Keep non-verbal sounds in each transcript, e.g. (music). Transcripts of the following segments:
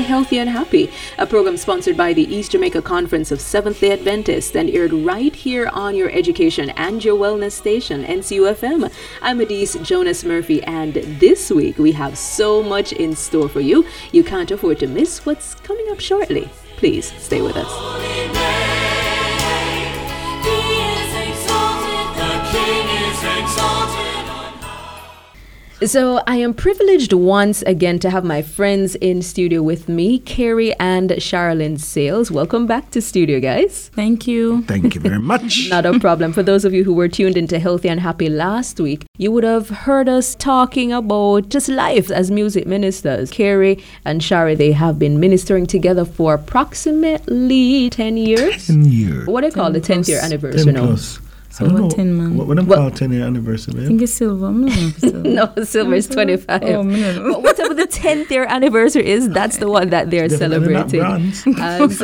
to Healthy and Happy, a program sponsored by the East Jamaica Conference of Seventh day Adventists and aired right here on your education and your wellness station, NCUFM. I'm Adise Jonas Murphy, and this week we have so much in store for you. You can't afford to miss what's coming up shortly. Please stay with us. So, I am privileged once again to have my friends in studio with me, Carey and Sharilyn Sayles. Welcome back to studio, guys. Thank you. Thank you very (laughs) much. Not a problem. For those of you who were tuned into Healthy and Happy last week, you would have heard us talking about just life as music ministers. Carey and Shari, they have been ministering together for approximately 10 years. 10 years. What do you call the 10th year anniversary 10 now? plus. So I don't what, know 10 man? What, what them What- call 10 year anniversary, I think it's silver. I'm not sure if it's silver. (laughs) No, silver is (laughs) 25. Oh, no. But whatever the 10th year anniversary is, that's the one that they're Definitely celebrating. bronze. (laughs) as,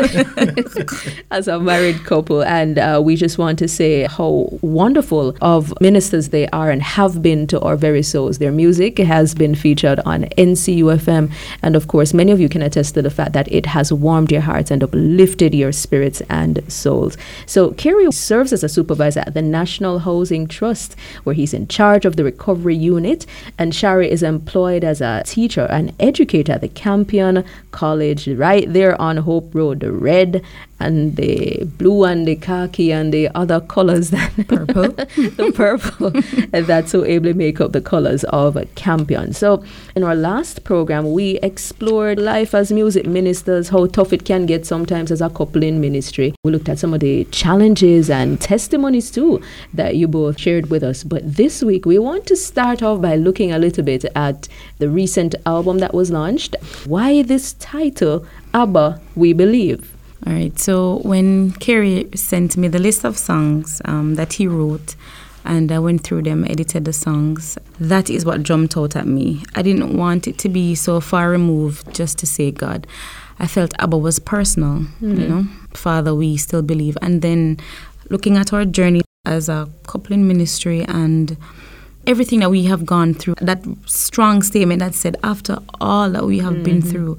as a married couple. And uh, we just want to say how wonderful of ministers they are and have been to our very souls. Their music has been featured on NCUFM. And of course, many of you can attest to the fact that it has warmed your hearts and uplifted your spirits and souls. So, Carey serves as a supervisor at the National Housing Trust, where he's in charge of the recovery unit. And Shari is employed as a teacher and educator at the Campion College, right there on Hope Road, the red and the blue and the khaki and the other colors that (laughs) Purple. the purple that so ably make up the colors of Campion. So, in our last program, we explored life as music ministers, how tough it can get sometimes as a couple in ministry. We looked at some of the challenges and testimonies too that you both shared with us. But this week, we want to start off by looking a little bit at the recent album that was launched. Why this title, Abba, We Believe? All right. So when Carey sent me the list of songs um, that he wrote, and I went through them, edited the songs, that is what jumped out at me. I didn't want it to be so far removed just to say God. I felt Abba was personal, you know, Father, we still believe. And then looking at our journey as a couple in ministry and everything that we have gone through, that strong statement that said, after all that we have been through,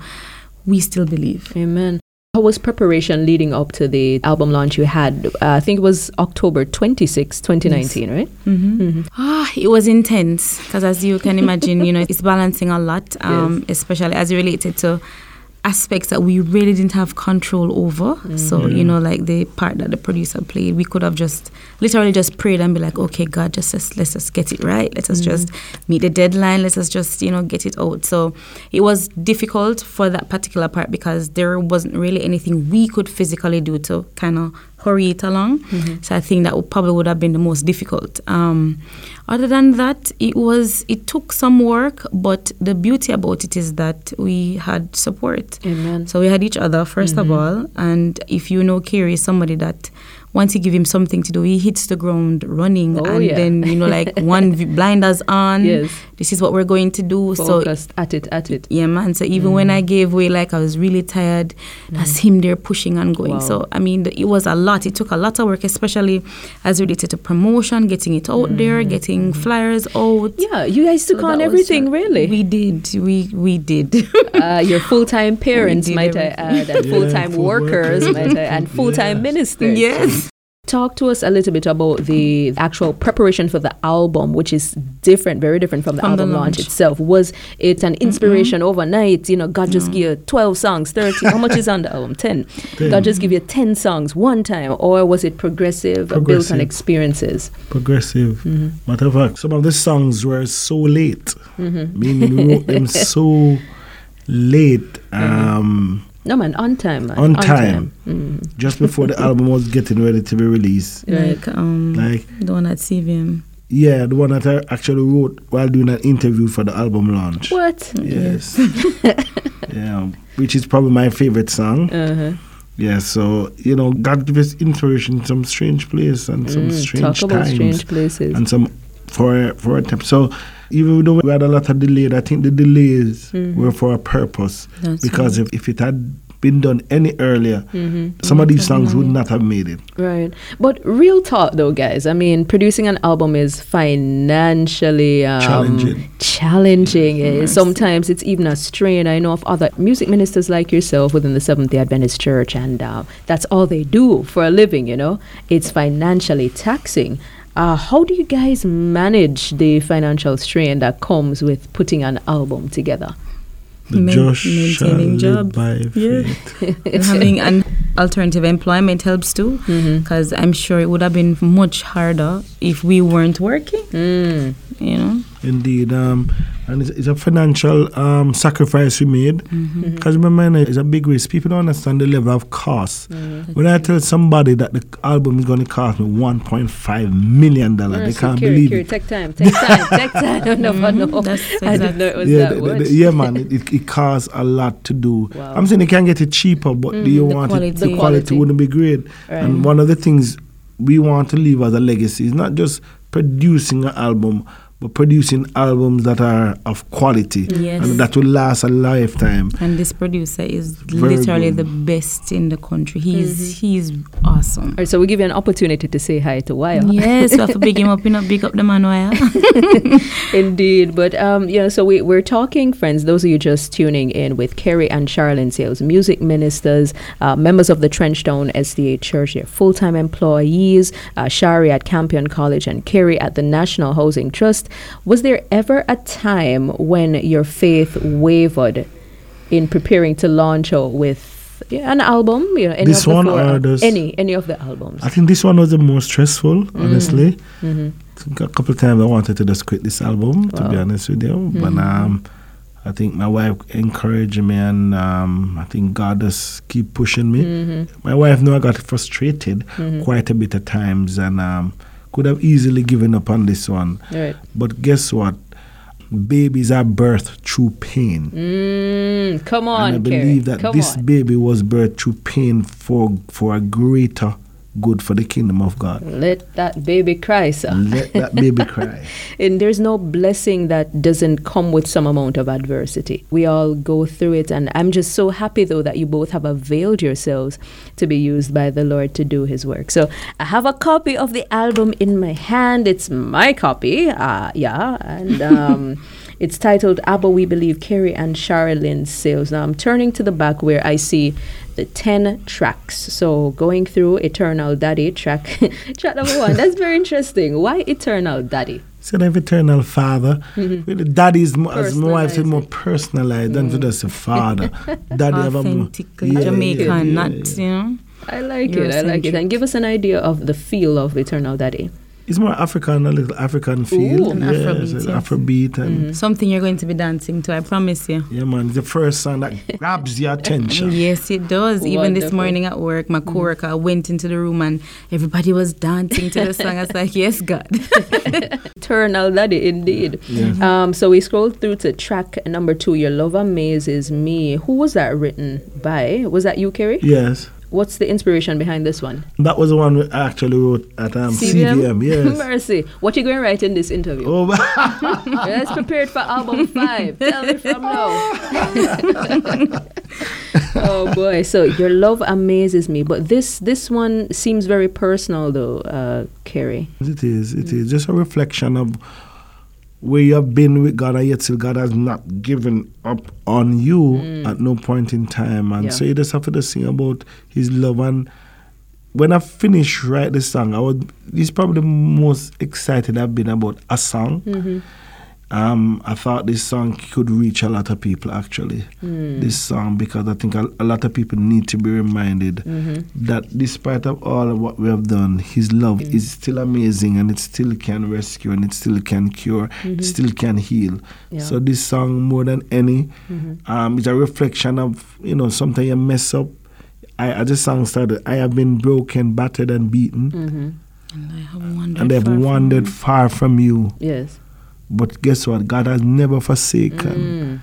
we still believe. Amen. How was preparation leading up to the album launch you had? Uh, I think it was October 26, 2019, right? mm-hmm Ah, it was intense because, as you can imagine, you know, it's balancing a lot, (laughs) um, especially as it related to aspects that we really didn't have control over. So, mm. you know, like the part that the producer played, we could have just literally just prayed and be like, okay, God, just let's, let's just get it right. Let us mm. just meet the deadline. Let us just, you know, get it out. So it was difficult for that particular part because there wasn't really anything we could physically do to kind of hurry it along. So I think that would probably would have been the most difficult. Um, other than that, it was it took some work, but the beauty about it is that we had support. Amen. So we had each other 1st of all, and if you know is somebody that once you give him something to do, he hits the ground running, Oh, and yeah. then you know like one v- (laughs) blinders on. Yes. This is what we're going to do. So Focused at it, at it. yeah, man. So even when I mm. gave way, like I was really tired, that's mm. him there pushing and going. Wow. So I mean, the, it was a lot. It took a lot of work, especially as related to promotion, getting it out there, mm. getting flyers out. Yeah, you guys took So on everything, just- really. We did. We we did. (laughs) uh, your full-time parents, did might I add, and (laughs) Yeah, full-time workers, workers. might I, and full-time Yes. ministers. yes. Talk to us a little bit about the actual preparation for the album, which is different, very different from the From the album launch. launch. itself. Was it an inspiration overnight? You know, God just give you 12 songs, 30. How much is on the album? 10. Ten. God just give you 10 songs one time, or was it progressive, built on Progressive. experiences? Progressive. Matter of fact, some of the songs were so late. Mm-hmm. Meaning we wrote them (laughs) so late. Um, No, man, on time. Man. On time. Mhm. just before the (laughs) album was getting ready to be released. Like um, Like, the one at CVM. yeah, the one that I actually wrote while doing an interview for the album launch. What? Yes. (laughs) yeah, which is probably my favorite song. Uh-huh. Yeah, so you know, God give us inspiration in some strange place and some Mm, strange talk about times strange places. and some for for a time. So even though we had a lot of delay, I think the delays Mm-hmm. were for a purpose That's because if, if it had been done any earlier, Mm-hmm. some of these songs would not have made it. Right. But real talk, though, guys. I mean, producing an album is financially um, Challenging. Challenging. Eh, Sometimes it's even a strain. I know of other music ministers like yourself within the Seventh day Adventist Church, and uh, that's all they do for a living, you know? It's financially taxing. Uh, how do you guys manage the financial strain that comes with putting an album together? The Main- just shall maintaining live job. by Yeah. faith. (laughs) Having an alternative employment helps too, because I'm sure it would have been much harder if we weren't working. Mm. You know, Indeed, um, and it's, it's a financial um, sacrifice we made. Mm-hmm. Because remember, it's a big risk. People don't understand the level of cost. Mm-hmm. When I tell somebody that the album is going to cost me 1.5 million dollars, they can't believe it. Take time, take time, take time. (laughs) I never know. Mm-hmm. That's I didn't know it was Yeah, that the- much. the- yeah, man, it, it, it costs a lot to do. Wow. I'm saying you can get it cheaper, but do you the want it? The quality. quality Quality. wouldn't be great. Right. And one of the things we want to leave as a legacy is not just producing an album, but producing albums that are of quality Yes. and that will last a lifetime. and this producer is Very literally good. the best in the country. He's he's awesome. All right, so we give you an opportunity to say hi to Wire. yes, we have to big him up, you know, big up the man wire. (laughs) Indeed, but um, you know, so we, we're talking, friends. Those of you just tuning in with Carey and Sharilyn Sayles, music ministers, uh, members of the Trenchtown SDA Church, they're full-time employees. Uh, Shari at Campion College and Carey at the National Housing Trust. Was there ever a time when your faith wavered in preparing to launch out with an album? You know, any This of the one four, any any of the albums? I think this one was the most stressful, Mm-hmm. honestly. A couple of times I wanted to just quit this album, to be honest with you. But Mm-hmm. um, I think my wife encouraged me, and um, I think God just keep pushing me. Mm-hmm. My wife knew I got frustrated quite a bit at times, and um, could have easily given up on this one. Right. But guess what? Babies are birthed through pain. Mm, come on, and I believe that come this on. baby was birthed through pain for for a greater good for the kingdom of God. Let that baby cry, sir. Let that baby (laughs) cry. And there's no blessing that doesn't come with some amount of adversity. We all go through it. And I'm just so happy, though, that you both have availed yourselves to be used by the Lord to do his work. So I have a copy of the album in my hand. It's my copy. Uh, yeah. And. Um, (laughs) It's titled Abba We Believe Carey and Sharilyn Sayles. Now I'm turning to the back where I see the 10 tracks. So going through Eternal Daddy track, (laughs) track number one. That's very interesting. Why Eternal Daddy? Said of eternal father. Mm-hmm. With the daddy is more, as my wife said, more it. personalized than to just a father. Daddy have a more Authentically Yeah, Jamaican, yeah, yeah, not you know. I like it. I like it. And give us an idea of the feel of Eternal Daddy. It's more African, a little African feel. Ooh. An yeah, Afrobeat, it's an yes. Mm-hmm. Afrobeat and Something you're going to be dancing to, I promise you. yeah, man, the first song that (laughs) grabs your attention. Yes, it does. Even this morning at work, my coworker went into the room and everybody was dancing to the song. I was like, yes, God. (laughs) Eternal Daddy, indeed. Um, so we scrolled through to track number two, Your Love Amazes Me. Who was that written by? Was that you, Carey? Yes. What's the inspiration behind this one? That was the one we actually wrote at um, CVM. Yes. (laughs) Mercy. What are you going to write in this interview? oh, (laughs) Let's prepared for album five. Tell me from now. (laughs) oh boy. So your love amazes me. But this this one seems very personal though, uh, Carey. It is. It is just a reflection of where you have been with God, and yet still God has not given up on you mm. at no point in time. And Yeah. so you just have to sing about His love. And when I finished write the song, I was. This is probably the most excited I've been about a song. Mm-hmm. Um, I thought this song could reach a lot of people actually. Hmm. This song because I think a, a lot of people need to be reminded mm-hmm. that despite of all of what we have done, His love mm. is still amazing and it still can rescue and it still can cure, it mm-hmm. still can heal. Yeah. So this song more than any, mm-hmm. um, is a reflection of you know sometimes you mess up. I, as the song started, I have been broken, battered, and beaten, and I have wandered. and they have far from wandered you. far from you. Yes. But guess what? God has never forsaken. Mm.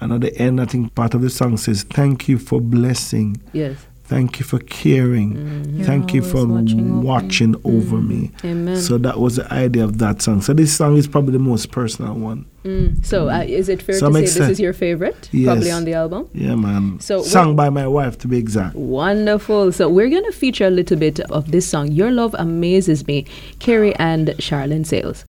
And at the end, I think part of the song says, Thank you for blessing. Yes. Thank you for caring. Thank you for watching watching, over me. over me. Amen. So that was the idea of that song. So this song is probably the most personal one. Mm. So, uh, is it fair Some to say extent. this is your favorite? Probably on the album? Yeah, man. So sung by my wife to be exact. Wonderful. So we're going to feature a little bit of this song, Your Love Amazes Me, Carey and Sharilyn Sayles.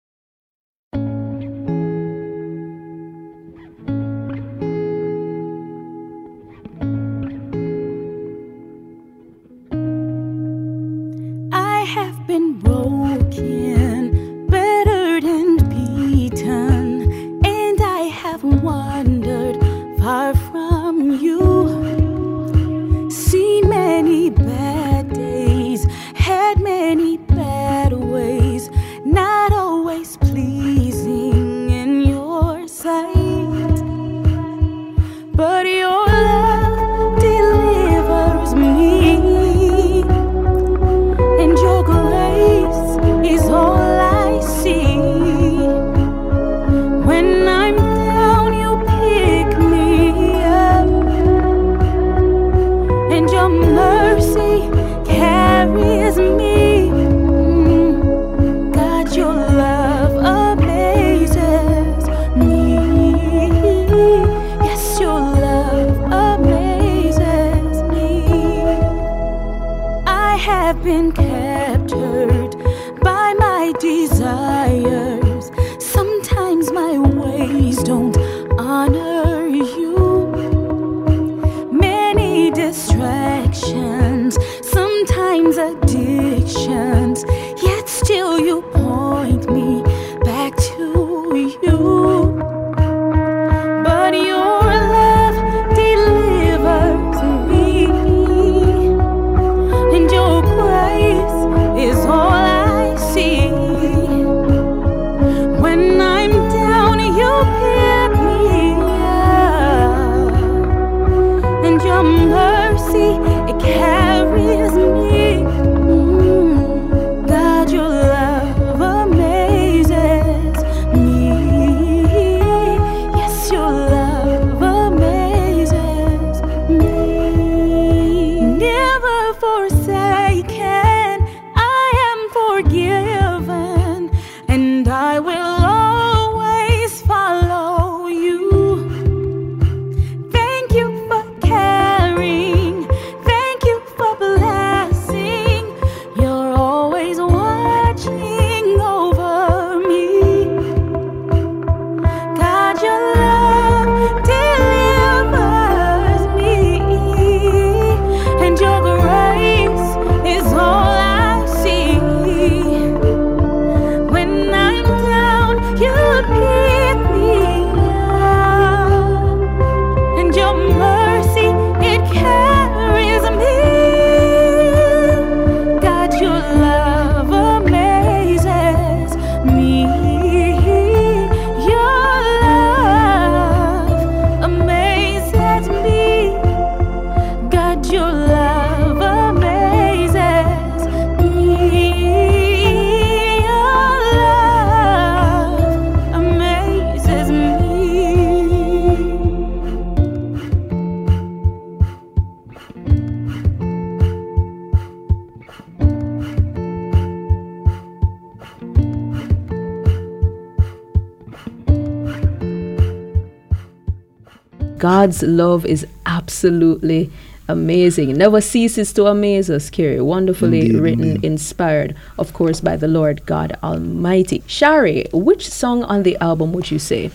God's love is absolutely amazing. It never ceases to amaze us, Carey. Wonderfully Indeed, written, indeed. inspired, of course, by the Lord God Almighty. Shari, which song on the album would you say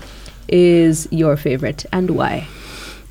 is your favorite and why?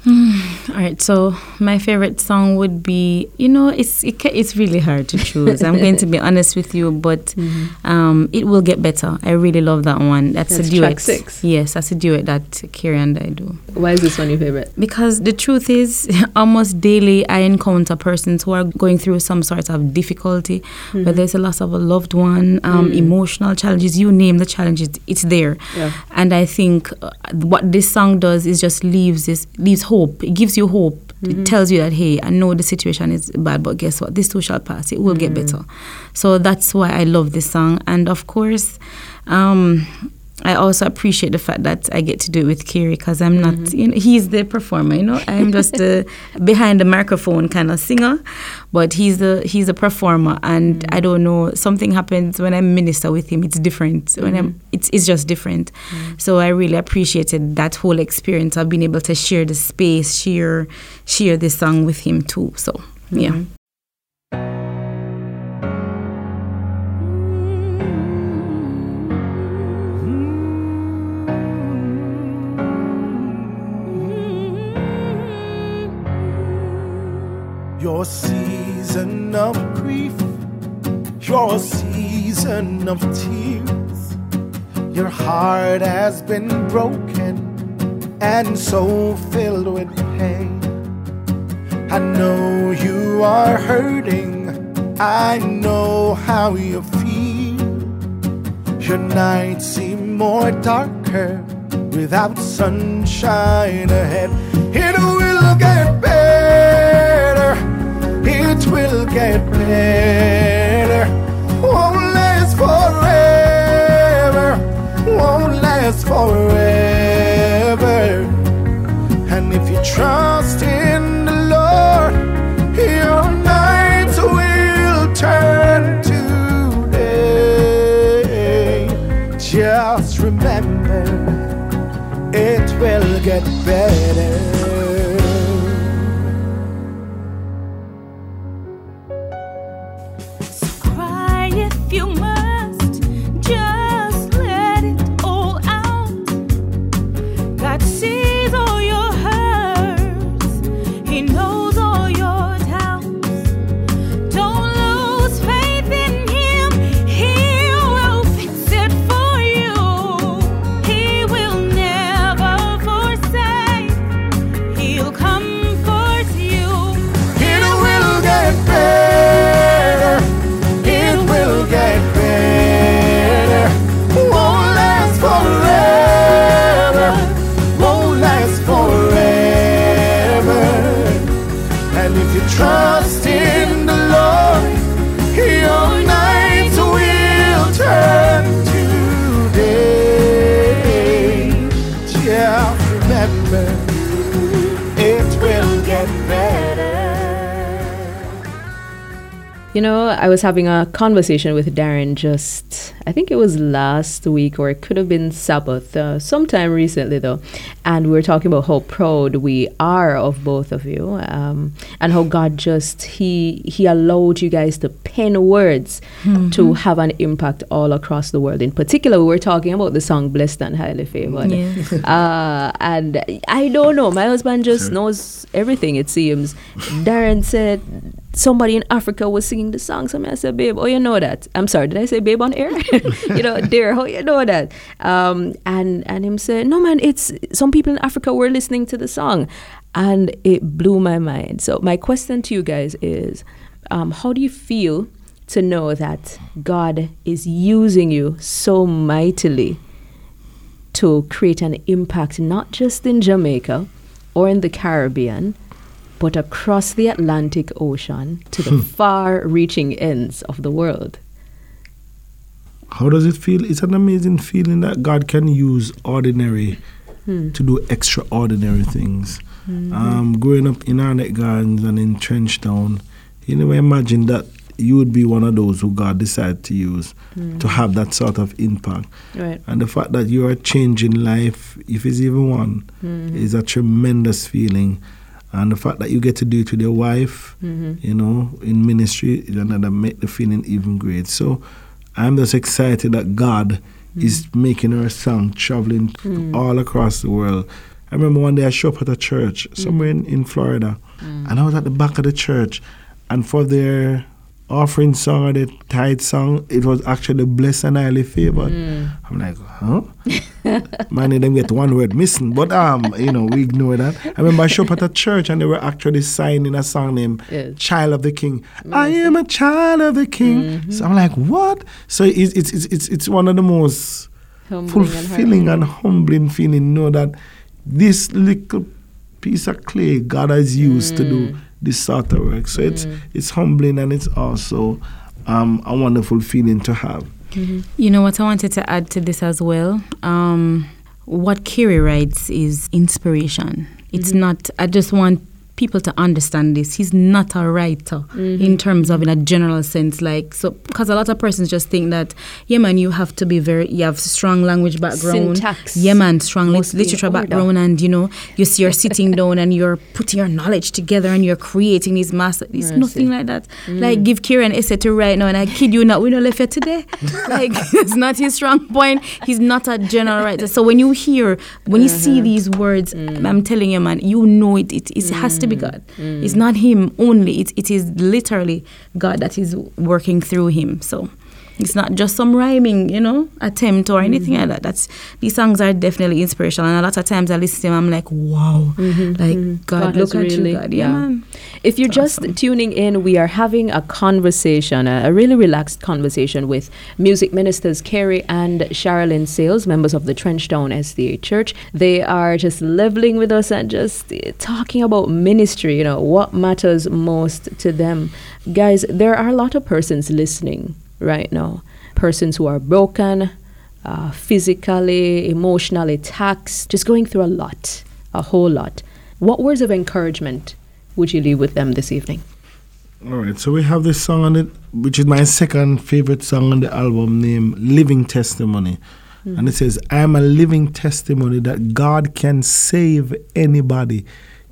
(sighs) All right, so my favorite song would be, you know, it's it, it's really hard to choose. I'm going to be (laughs) honest with you, but um, it will get better. I really love that one. That's, That's a duet. six. Yes, that's a duet that Carey and I do. Why is this one your favorite? Because the truth is, (laughs) almost daily I encounter persons who are going through some sort of difficulty, whether it's a loss of a loved one, um, emotional challenges, you name the challenges, it's there. Yeah. And I think uh, what this song does is just leaves this leaves hope. It gives you hope. It tells you that hey, I know the situation is bad, but guess what? This too shall pass. It will get better. So that's why I love this song. And of course, um, I also appreciate the fact that I get to do it with Carey because I'm not, mm-hmm. you know, he's the performer, you know. I'm just the (laughs) behind the microphone kind of singer, but he's the he's the performer, and mm. I don't know. Something happens when I minister with him. It's different. When I'm, mm-hmm. it's it's just different. Mm. So I really appreciated that whole experience of being able to share the space, share share the song with him too. So yeah. Mm-hmm. Your season of grief, your season of tears. Your heart has been broken and so filled with pain. I know you are hurting, I know how you feel. Your nights seem more darker without sunshine ahead. It will get better. Will get better. Won't last forever. Won't last forever. And if you trust in the Lord, your nights will turn to day. Just remember, it will get better. I was having a conversation with Darren just, I think it was last week or it could have been Sabbath, uh, sometime recently though. And we were talking about how proud we are of both of you um, and how God just, he, he allowed you guys to pen words to have an impact all across the world. In particular, we were talking about the song Blessed and Highly Favored. Yes. (laughs) Uh, and I don't know. My husband just knows everything, it seems. Darren said somebody in Africa was singing the song. So I said, babe, oh, you know that. I'm sorry, did I say babe on air? (laughs) you know, dear, how you know that? Um, and, and him said, no, man, it's some people in Africa were listening to the song. And it blew my mind. So my question to you guys is, um, how do you feel to know that God is using you so mightily to create an impact not just in Jamaica or in the Caribbean, but across the Atlantic Ocean to the hmm. far reaching ends of the world. How does it feel? It's an amazing feeling that God can use ordinary hmm. to do extraordinary things. Mm-hmm. Um, growing up in Arnett Gardens and in Trenchtown, you never imagined that you would be one of those who God decided to use mm-hmm. to have that sort of impact. Right. And the fact that you are changing life, if it's even one, mm-hmm. is a tremendous feeling. And the fact that you get to do it with your wife, mm-hmm. you know, in ministry, is another make the feeling even great. So I'm just excited that God mm-hmm. is making our song traveling mm-hmm. all across the world. I remember one day I showed up at a church somewhere in, in Florida, mm. and I was at the back of the church, and for their offering song or the tithe song, it was actually blessed and highly favored. I'm like, huh? (laughs) Many of them get one word missing, but um, you know, we ignore that. I remember I showed up at a church and they were actually signing a song named Yes. "Child of the King." I am a child of the King. So I'm like, what? So it's it's it's it's, one of the most Humbling and fulfilling and humbling feeling. Know that this little piece of clay God has used to do this sort of work. So it's it's humbling and it's also um, a wonderful feeling to have. You know what I wanted to add to this as well? Um, what Carey writes is inspiration. It's not, I just want people to understand this. He's not a writer mm-hmm. in terms of in a general sense. Like, so, because a lot of persons just think that, yeah, man, you have to be very, you have strong language background. Syntax Yeah, man, strong lit- must be in literature order. background. And, you know, you see you're sitting (laughs) down and you're putting your knowledge together and you're creating these master. It's Mercy. nothing like that. Mm. Like, give Carey an essay to write now, and I kid you not, we don't left here today. (laughs) like, (laughs) it's not his strong point. He's not a general writer. So when you hear, when you see mm-hmm. these words, mm. I'm telling you, man, you know it. It, it has to be mm. God. Mm. It's not him only. It, it is literally God that is working through him. So. It's not just some rhyming, you know, attempt or anything mm-hmm. like that. That's these songs are definitely inspirational, and a lot of times I listen to them, I'm like, wow, mm-hmm. like mm-hmm. God, God look at really- you, God, yeah, yeah. man. If you're It's just awesome. tuning in, we are having a conversation, a, a really relaxed conversation with music ministers Carey and Sharilyn Sayles, members of the Trenchtown SDA Church. They are just leveling with us and just eh, talking about ministry, you know, what matters most to them. Guys, there are a lot of persons listening right now, persons who are broken, uh, physically, emotionally taxed, just going through a lot, a whole lot. What words of encouragement would you leave with them this evening? All right, so we have this song on it, which is my second favorite song on the album, named "Living Testimony," and it says, "I am a living testimony that God can save anybody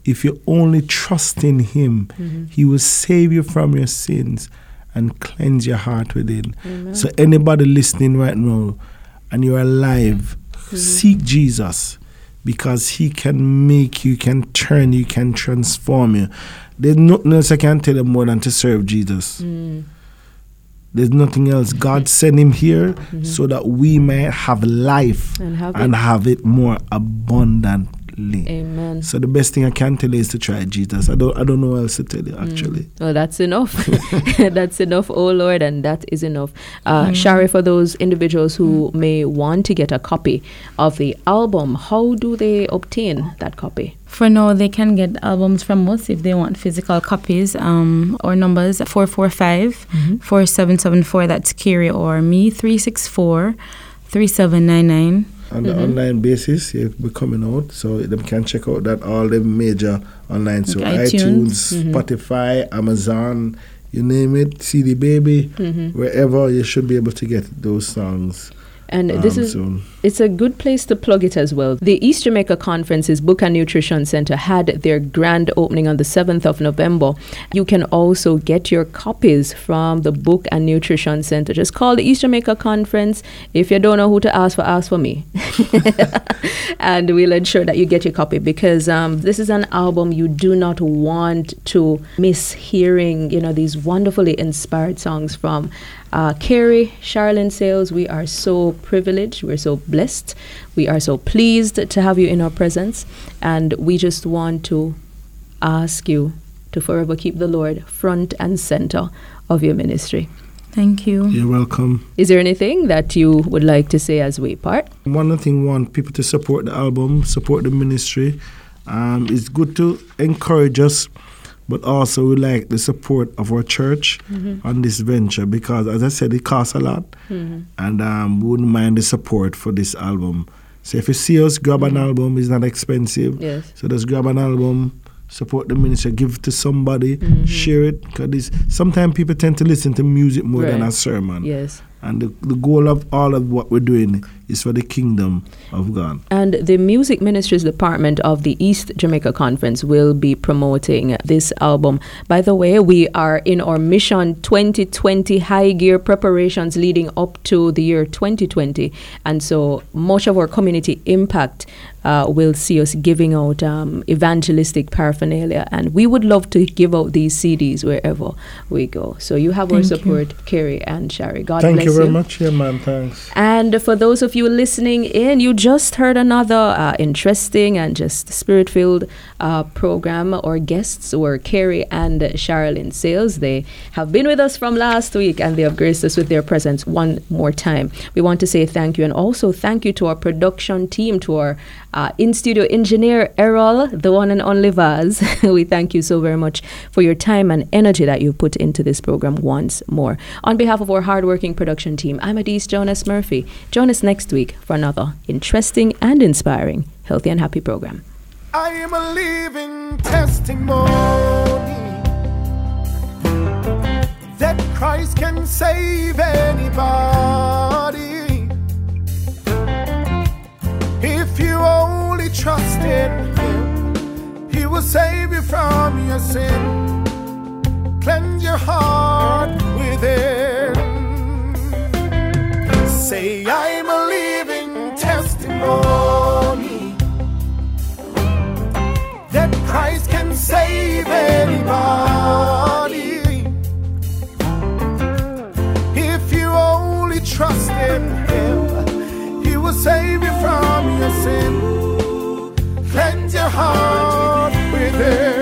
if you only trust in Him. He will save you from your sins and cleanse your heart within." So, anybody listening right now, and you're alive, mm-hmm. seek Jesus because he can make you, can turn you, can transform you. There's nothing else I can tell you more than to serve Jesus. Mm. There's nothing else. Mm-hmm. God sent him here mm-hmm. so that we may have life And have and it. have it more abundantly. Amen. So the best thing I can tell you is to try Jesus. I don't I don't know what else to tell you actually. Well, that's enough. (laughs) (laughs) that's enough, oh Lord, and that is enough. Uh, Shari, for those individuals who may want to get a copy of the album, how do they obtain that copy? For now, they can get albums from us if they want physical copies. Um, our numbers 445 4774, that's Carey or me, 364 3799. On the mm-hmm. online basis, yeah, we're coming out, so them can check out that all the major online, so Okay, iTunes, iTunes. Mm-hmm. Spotify, Amazon, you name it, CD Baby, mm-hmm. wherever you should be able to get those songs. And this um, is soon. it's a good place to plug it as well. The East Jamaica Conference's Book and Nutrition Center had their grand opening on the 7th of November. You can also get your copies from the Book and Nutrition Center. Just call the East Jamaica Conference. If you don't know who to ask for, ask for me. (laughs) and we'll ensure that you get your copy because um, this is an album you do not want to miss hearing, you know, these wonderfully inspired songs from uh, Carey, Sharilyn Sayles, we are so privileged, we're so blessed, we are so pleased to have you in our presence, and we just want to ask you to forever keep the Lord front and center of your ministry. Thank you. You're welcome. Is there anything that you would like to say as we part? One other thing, we want people to support the album, support the ministry. Um, it's good to encourage us, but also we like the support of our church mm-hmm. on this venture because, as I said, it costs a lot, mm-hmm. and um, we wouldn't mind the support for this album. So if you see us, grab an mm-hmm. album. It's not expensive. Yes. So just grab an album, support the ministry, give it to somebody, share it. Because sometimes people tend to listen to music more than Right. a sermon. Yes. And the, the goal of all of what we're doing is for the kingdom of God. And the Music Ministries Department of the East Jamaica Conference will be promoting this album. By the way, we are in our Mission 2020 high gear preparations leading up to the year 2020. And so much of our community impact uh, will see us giving out um, evangelistic paraphernalia. And we would love to give out these CDs wherever we go. So you have our Thank you. support, Carey and Shari. God Thank bless you Thank you very much. Yeah, man. Thanks. and for those of if you're listening in, you just heard another uh, interesting and just spirit filled uh, program. Our guests were Carey and Sharilyn Sayles. They have been with us from last week and they have graced us with their presence one more time. We want to say thank you and also thank you to our production team, to our uh, in studio engineer, Errol, the one and only Vaz. (laughs) we thank you so very much for your time and energy that you put into this program once more. On behalf of our hardworking production team, I'm Adise Jonas Murphy. Join us next next week for another interesting and inspiring Healthy and Happy program. I am a living testimony that Christ can save anybody. If you only trust in Him, He will save you from your sin. Cleanse your heart within. Say, I anybody. If you only trust in Him, He will save you from your sin. Cleanse your heart with Him.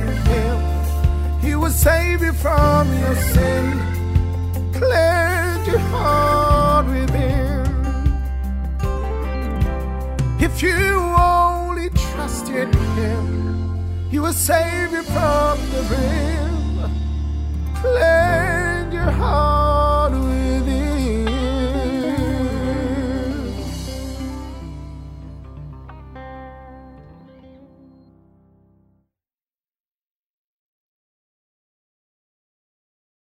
in Him. He will save you from your sin, cleanse your heart within. If you only trust in Him, He will save you from the rim, cleanse your heart within.